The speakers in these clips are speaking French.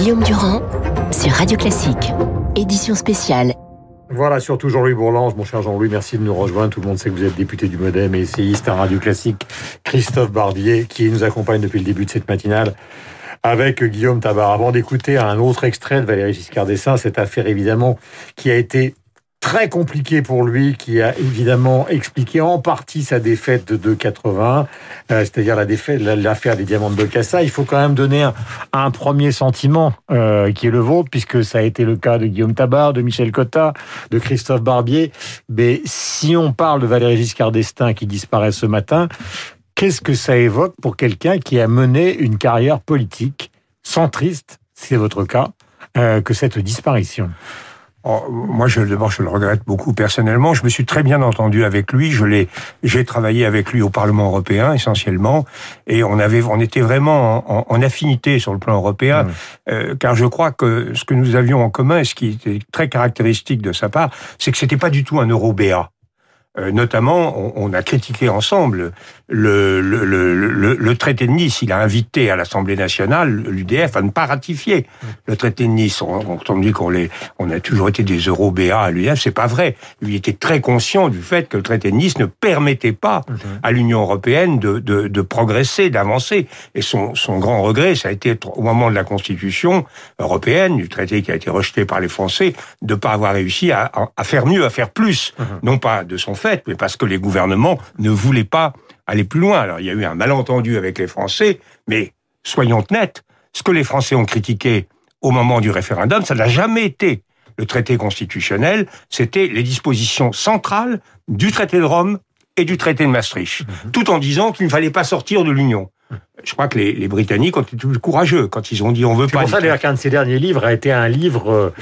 Guillaume Durand sur Radio Classique. Édition spéciale. Voilà, surtout Jean-Louis Bourlange, mon cher Jean-Louis, merci de nous rejoindre. Tout le monde sait que vous êtes député du Modem et essayiste à Radio Classique. Christophe Barbier, qui nous accompagne depuis le début de cette matinale avec Guillaume Tabar. Avant d'écouter un autre extrait de Valéry Giscard d'Estaing, cette affaire évidemment qui a été très compliqué pour lui, qui a évidemment expliqué en partie sa défaite de 2,80, euh, c'est-à-dire la défaite, l'affaire des diamants de Bocassa. Il faut quand même donner un, premier sentiment euh, qui est le vôtre, puisque ça a été le cas de Guillaume Tabar, de Michel Cotta, de Christophe Barbier. Mais si on parle de Valéry Giscard d'Estaing qui disparaît ce matin, qu'est-ce que ça évoque pour quelqu'un qui a mené une carrière politique centriste, c'est votre cas, euh, que cette disparition? Moi, je, d'abord, je le regrette beaucoup personnellement. Je me suis très bien entendu avec lui. Je l'ai, j'ai travaillé avec lui au Parlement européen essentiellement, et on avait, on était vraiment en, affinité sur le plan européen, mmh. euh, car je crois que ce que nous avions en commun, et ce qui était très caractéristique de sa part, c'est que c'était pas du tout un eurobéa. Euh, notamment, on, on, a critiqué ensemble le, le, le, le, traité de Nice. Il a invité à l'Assemblée nationale l'UDF à ne pas ratifier le traité de Nice. On, on dit qu'on on a toujours été des euro-BA à l'UDF. C'est pas vrai. Lui était très conscient du fait que le traité de Nice ne permettait pas mhm. à l'Union européenne de, de, de progresser, d'avancer. Et son, son grand regret, ça a été au moment de la Constitution européenne, du traité qui a été rejeté par les Français, de pas avoir réussi à, à faire mieux, à faire plus. Mhm. Non pas de son mais parce que les gouvernements ne voulaient pas aller plus loin. Alors il y a eu un malentendu avec les Français, mais soyons nets, ce que les Français ont critiqué au moment du référendum, ça n'a jamais été le traité constitutionnel, c'était les dispositions centrales du traité de Rome et du traité de Maastricht, mhm. tout en disant qu'il ne fallait pas sortir de l'Union. Je crois que les, Britanniques ont été plus courageux quand ils ont dit on veut pas. C'est pour ça qu'un de ces derniers livres a été un livre euh,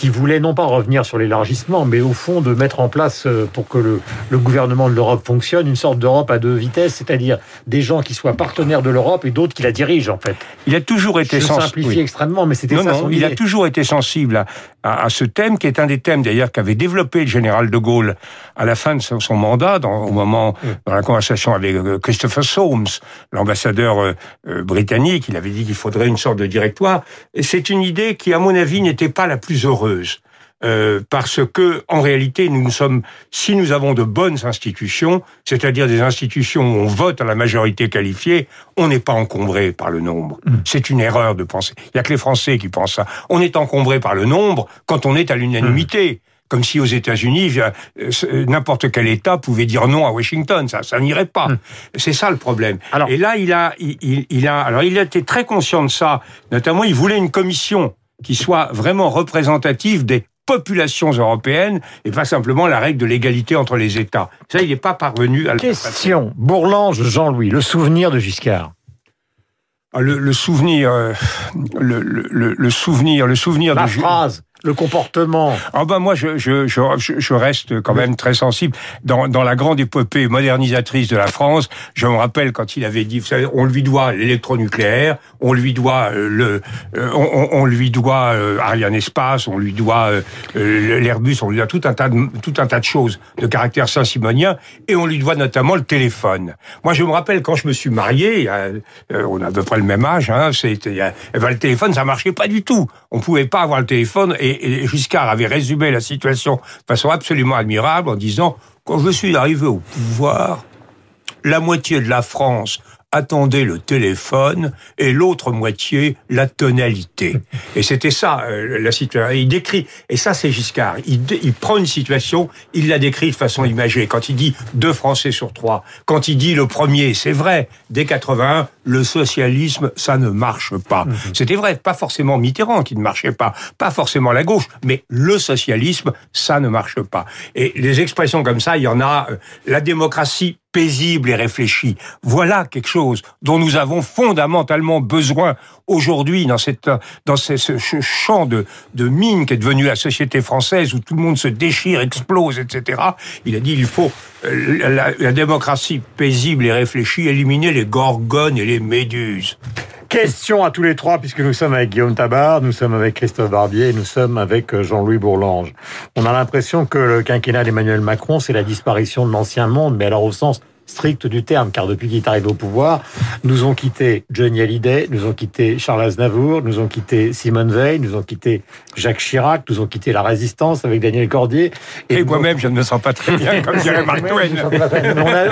qui voulait non pas revenir sur l'élargissement, mais au fond de mettre en place, euh, pour que le, le gouvernement de l'Europe fonctionne, une sorte d'Europe à deux vitesses, c'est-à-dire des gens qui soient partenaires de l'Europe et d'autres qui la dirigent, en fait. Il a toujours été sensible. simplifie extrêmement, mais c'était ça non, Il a toujours été sensible à, à, ce thème, qui est un des thèmes d'ailleurs qu'avait développé le général de Gaulle à la fin de son, mandat, dans, au moment, dans la conversation avec euh, Christopher Soames, l'ambassadeur euh, britannique. Il avait dit qu'il faudrait une sorte de directoire. Et c'est une idée qui, à mon avis, n'était pas la plus heureuse euh, parce que en réalité nous, sommes si nous avons de bonnes institutions, c'est-à-dire des institutions où on vote à la majorité qualifiée, on n'est pas encombré par le nombre. Mm. C'est une erreur de penser. Il y a que les Français qui pensent ça. On est encombré par le nombre quand on est à l'unanimité. Mm. Comme si aux États-Unis, euh, n'importe quel État pouvait dire non à Washington, ça, ça n'irait pas. Mm. C'est ça le problème. Alors, Et là, il a, il, il a, alors il a été très conscient de ça. Notamment, il voulait une commission qui soit vraiment représentative des populations européennes et pas simplement la règle de l'égalité entre les États. Ça, il n'est pas parvenu à le Question. Bourlange, Jean-Louis, le souvenir de Giscard. Ah, le, souvenir, euh, le, le, souvenir, le souvenir la phrase le comportement Ah ben moi, je, je, je, je reste quand même très sensible. Dans, dans la grande épopée modernisatrice de la France, je me rappelle quand il avait dit, vous savez, on lui doit l'électronucléaire, on lui doit euh, le, euh, on, on, lui doit euh, Ariane Espace, on lui doit l'Airbus, on lui doit tout un tas de, tout un tas de choses de caractère saint-simonien, et on lui doit notamment le téléphone. Moi, je me rappelle quand je me suis marié, on a à peu près le même âge, hein, c'était, eh ben, le téléphone, ça marchait pas du tout. On pouvait pas avoir le téléphone et et, Giscard avait résumé la situation de façon absolument admirable en disant quand je suis arrivé au pouvoir, la moitié de la France attendait le téléphone et l'autre moitié la tonalité. Et c'était ça euh, la situation. Il décrit, et ça c'est Giscard, il, il, prend une situation, il la décrit de façon imagée. Quand il dit deux Français sur trois, quand il dit le premier, c'est vrai, dès 81, le socialisme, ça ne marche pas. Mhm. C'était vrai, pas forcément Mitterrand qui ne marchait pas, pas forcément la gauche, mais le socialisme, ça ne marche pas. Et les expressions comme ça, il y en a, euh, la démocratie paisible et réfléchi. Voilà quelque chose dont nous avons fondamentalement besoin aujourd'hui dans cette dans ce, champ de de mine qui est devenu la société française où tout le monde se déchire, explose, etc. Il a dit il faut euh, la, la démocratie paisible et réfléchie, éliminer les gorgones et les méduses. Question à tous les trois, puisque nous sommes avec Guillaume Tabar, nous sommes avec Christophe Barbier et nous sommes avec euh, Jean-Louis Bourlange. On a l'impression que le quinquennat d'Emmanuel Macron, c'est la disparition de l'ancien monde, mais alors au sens stricte du terme, car depuis qu'il est arrivé au pouvoir, nous ont quitté Johnny Hallyday, nous ont quitté Charles Aznavour, nous ont quitté Simone Veil, nous ont quitté Jacques Chirac, nous ont quitté la Résistance avec Daniel Cordier. Et, moi-même, je ne me sens pas très bien, comme dirait Mark Twain.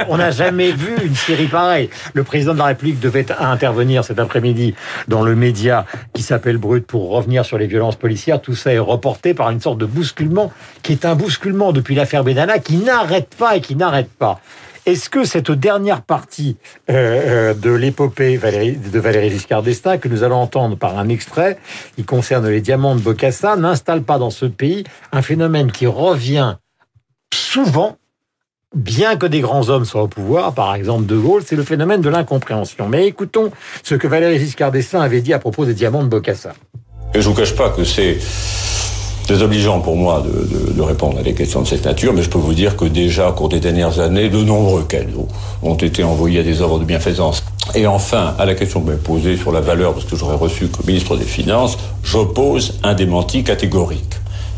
On n'a jamais vu une série pareille. Le président de la République devait intervenir cet après-midi dans le média qui s'appelle Brut pour revenir sur les violences policières. Tout ça est reporté par une sorte de bousculement qui est un bousculement depuis l'affaire Benalla qui n'arrête pas et qui n'arrête pas. Est-ce que cette dernière partie euh, euh, de l'épopée de Valéry Giscard d'Estaing, que nous allons entendre par un extrait qui concerne les diamants de Bocassa, n'installe pas dans ce pays un phénomène qui revient souvent, bien que des grands hommes soient au pouvoir, par exemple De Gaulle, c'est le phénomène de l'incompréhension. Mais écoutons ce que Valéry Giscard d'Estaing avait dit à propos des diamants de Bocassa. Je vous cache pas que c'est désobligeant pour moi de, répondre à des questions de cette nature, mais je peux vous dire que déjà, au cours des dernières années, de nombreux cadeaux ont été envoyés à des œuvres de bienfaisance. Et enfin, à la question que vous m'avez posée sur la valeur de ce que j'aurais reçu comme ministre des Finances, j'oppose un démenti catégorique.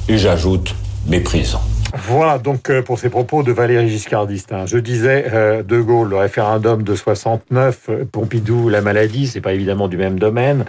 Et j'ajoute méprisant. Voilà donc euh, pour ces propos de Valéry Giscard d'Estaing. Je disais euh, De Gaulle, le référendum de 69, euh, Pompidou, la maladie, c'est pas évidemment du même domaine.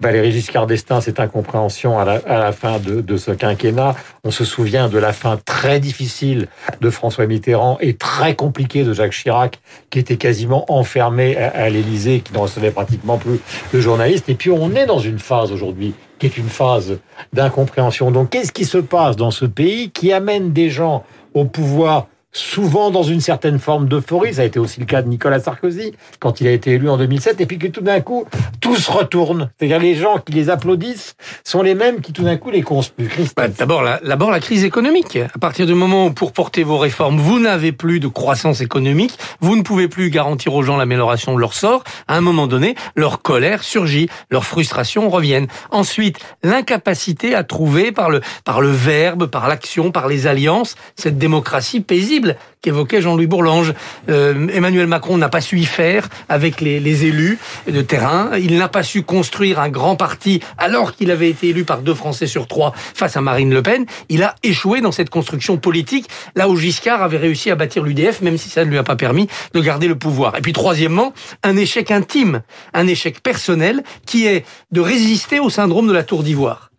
Valéry Giscard d'Estaing, cette incompréhension à la, à la fin de, de, ce quinquennat. On se souvient de la fin très difficile de François Mitterrand et très compliquée de Jacques Chirac, qui était quasiment enfermé à, à l'Élysée, qui ne recevait pratiquement plus de journalistes. Et puis on est dans une phase aujourd'hui qui est une phase d'incompréhension. Donc, qu'est-ce qui se passe dans ce pays qui amène des gens au pouvoir souvent dans une certaine forme d'euphorie? Ça a été aussi le cas de Nicolas Sarkozy quand il a été élu en 2007. Et puis que tout d'un coup, tout se retourne. C'est-à-dire les gens qui les applaudissent sont les mêmes qui tout d'un coup les conspuent. Bah, d'abord, la, d'abord la crise économique. À partir du moment où pour porter vos réformes, vous n'avez plus de croissance économique, vous ne pouvez plus garantir aux gens l'amélioration de leur sort. À un moment donné, leur colère surgit, leur frustration reviennent. Ensuite, l'incapacité à trouver par le par le verbe, par l'action, par les alliances, cette démocratie paisible qu'évoquait Jean-Louis Bourlange. Euh, Emmanuel Macron n'a pas su y faire avec les, les élus de terrain. N'a pas su construire un grand parti alors qu'il avait été élu par deux Français sur trois face à Marine Le Pen. Il a échoué dans cette construction politique, là où Giscard avait réussi à bâtir l'UDF, même si ça ne lui a pas permis de garder le pouvoir. Et puis troisièmement, un échec intime, un échec personnel qui est de résister au syndrome de la tour d'ivoire.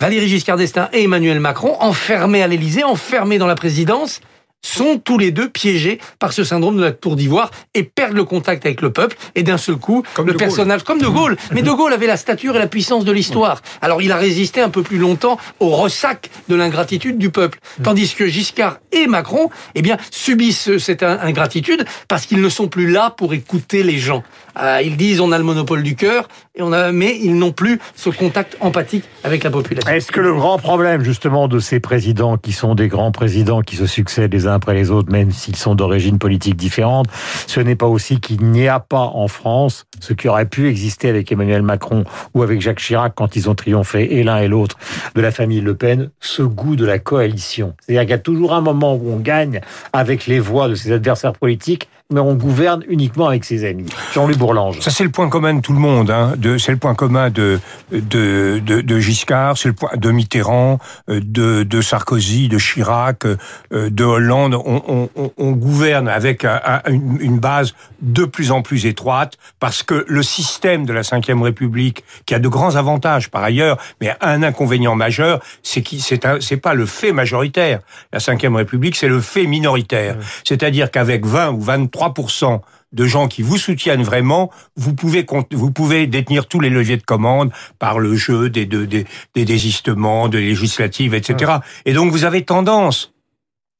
Valéry Giscard d'Estaing et Emmanuel Macron, enfermés à l'Élysée, enfermés dans la présidence, sont tous les deux piégés par ce syndrome de la tour d'ivoire et perdent le contact avec le peuple. Et d'un seul coup comme le personnage comme de Gaulle. Mais de Gaulle avait la stature et la puissance de l'histoire. Alors il a résisté un peu plus longtemps au ressac de l'ingratitude du peuple. Tandis que Giscard et Macron eh bien subissent cette ingratitude parce qu'ils ne sont plus là pour écouter les gens. Euh, ils disent on a le monopole du cœur et on a mais ils n'ont plus ce contact empathique avec la population. Est-ce que le grand problème justement de ces présidents qui sont des grands présidents qui se succèdent les uns après les autres, même s'ils sont d'origine politique différente. Ce n'est pas aussi qu'il n'y a pas en France ce qui aurait pu exister avec Emmanuel Macron ou avec Jacques Chirac quand ils ont triomphé, et l'un et l'autre, de la famille Le Pen, ce goût de la coalition. C'est-à-dire qu'il y a toujours un moment où on gagne avec les voix de ses adversaires politiques, mais on gouverne uniquement avec ses amis. Jean-Louis Bourlange. Ça, c'est le point commun de tout le monde. Hein. C'est le point commun de, de, de, de Giscard, c'est le point de Mitterrand, de, de Sarkozy, de Chirac, de Hollande. On, on, on gouverne avec une, une base de plus en plus étroite parce que le système de la Ve République, qui a de grands avantages par ailleurs, mais un inconvénient majeur, c'est que c'est pas le fait majoritaire. La Ve République, c'est le fait minoritaire. C'est-à-dire qu'avec 20 ou 23 de gens qui vous soutiennent vraiment, vous pouvez vous pouvez détenir tous les leviers de commande par le jeu des des, des désistements, de législatives, etc. Et donc vous avez tendance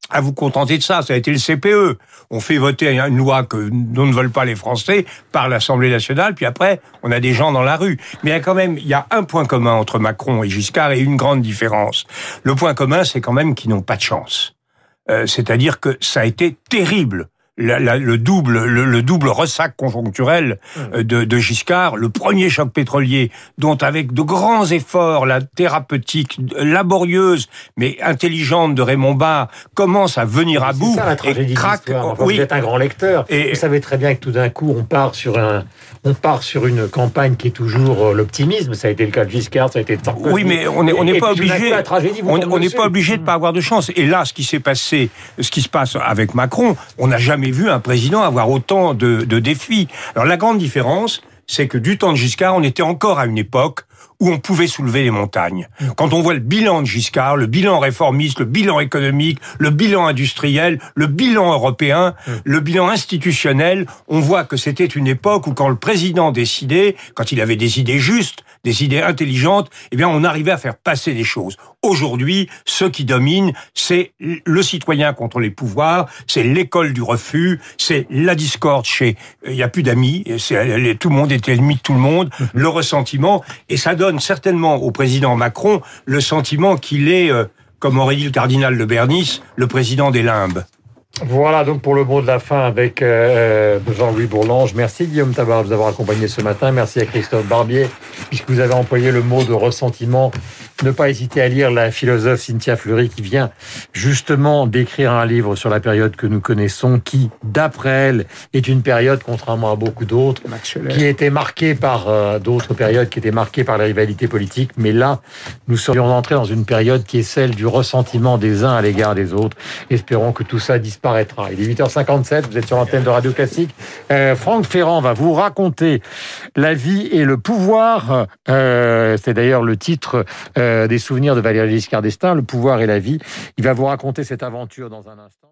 à vous contenter de ça. Ça a été le CPE. On fait voter une loi que dont ne veulent pas les Français par l'Assemblée nationale, puis après, on a des gens dans la rue. Mais il y a quand même, il y a un point commun entre Macron et Giscard et une grande différence. Le point commun, c'est quand même qu'ils n'ont pas de chance. Euh, C'est-à-dire que ça a été terrible le double le, double ressac conjoncturel euh, de, de, Giscard, le premier choc pétrolier, dont avec de grands efforts la thérapeutique laborieuse mais intelligente de Raymond Barre commence à venir à bout ça, la et craque. oui. Vous êtes un grand lecteur. Et vous savez très bien que tout d'un coup on part sur un on part sur une campagne qui est toujours euh, l'optimisme. Ça a été le cas de Giscard, ça a été de Sarkozy. Oui, mais on n'est on pas obligé. on n'est pas obligé de pas avoir de chance. Et là, ce qui s'est passé, ce qui se passe avec Macron, on n'a jamais jamais vu un président avoir autant de, de défis. Alors la grande différence, c'est que du temps de Giscard, on était encore à une époque où on pouvait soulever les montagnes. Quand on voit le bilan de Giscard, le bilan réformiste, le bilan économique, le bilan industriel, le bilan européen, le bilan institutionnel, on voit que c'était une époque où quand le président décidait, quand il avait des idées justes, des idées intelligentes, eh bien on arrivait à faire passer des choses. Aujourd'hui, ce qui domine, c'est le citoyen contre les pouvoirs, c'est l'école du refus, c'est la discorde chez il n'y a plus d'amis, tout le monde est ennemi de tout le monde, le ressentiment et ça donne certainement au président Macron le sentiment qu'il est euh, comme aurait dit le cardinal de Bernis, le président des limbes. Voilà donc pour le mot de la fin avec euh, Jean-Louis Bourlange. Merci Guillaume Tabar de vous avoir accompagné ce matin. Merci à Christophe Barbier puisque vous avez employé le mot de ressentiment ne pas hésiter à lire la philosophe Cynthia Fleury qui vient justement d'écrire un livre sur la période que nous connaissons qui, d'après elle, est une période, contrairement à beaucoup d'autres, qui été marquée par euh, d'autres périodes, qui étaient marquées par la rivalité politique. Mais là, nous serions entrés dans une période qui est celle du ressentiment des uns à l'égard des autres. Espérons que tout ça disparaîtra. Il est 8h57, vous êtes sur l'antenne de Radio Classique. Euh, Franck Ferrand va vous raconter la vie et le pouvoir. Euh, C'est d'ailleurs le titre euh, des souvenirs de Valéry Giscard d'Estaing, Le pouvoir et la vie. Il va vous raconter cette aventure dans un instant.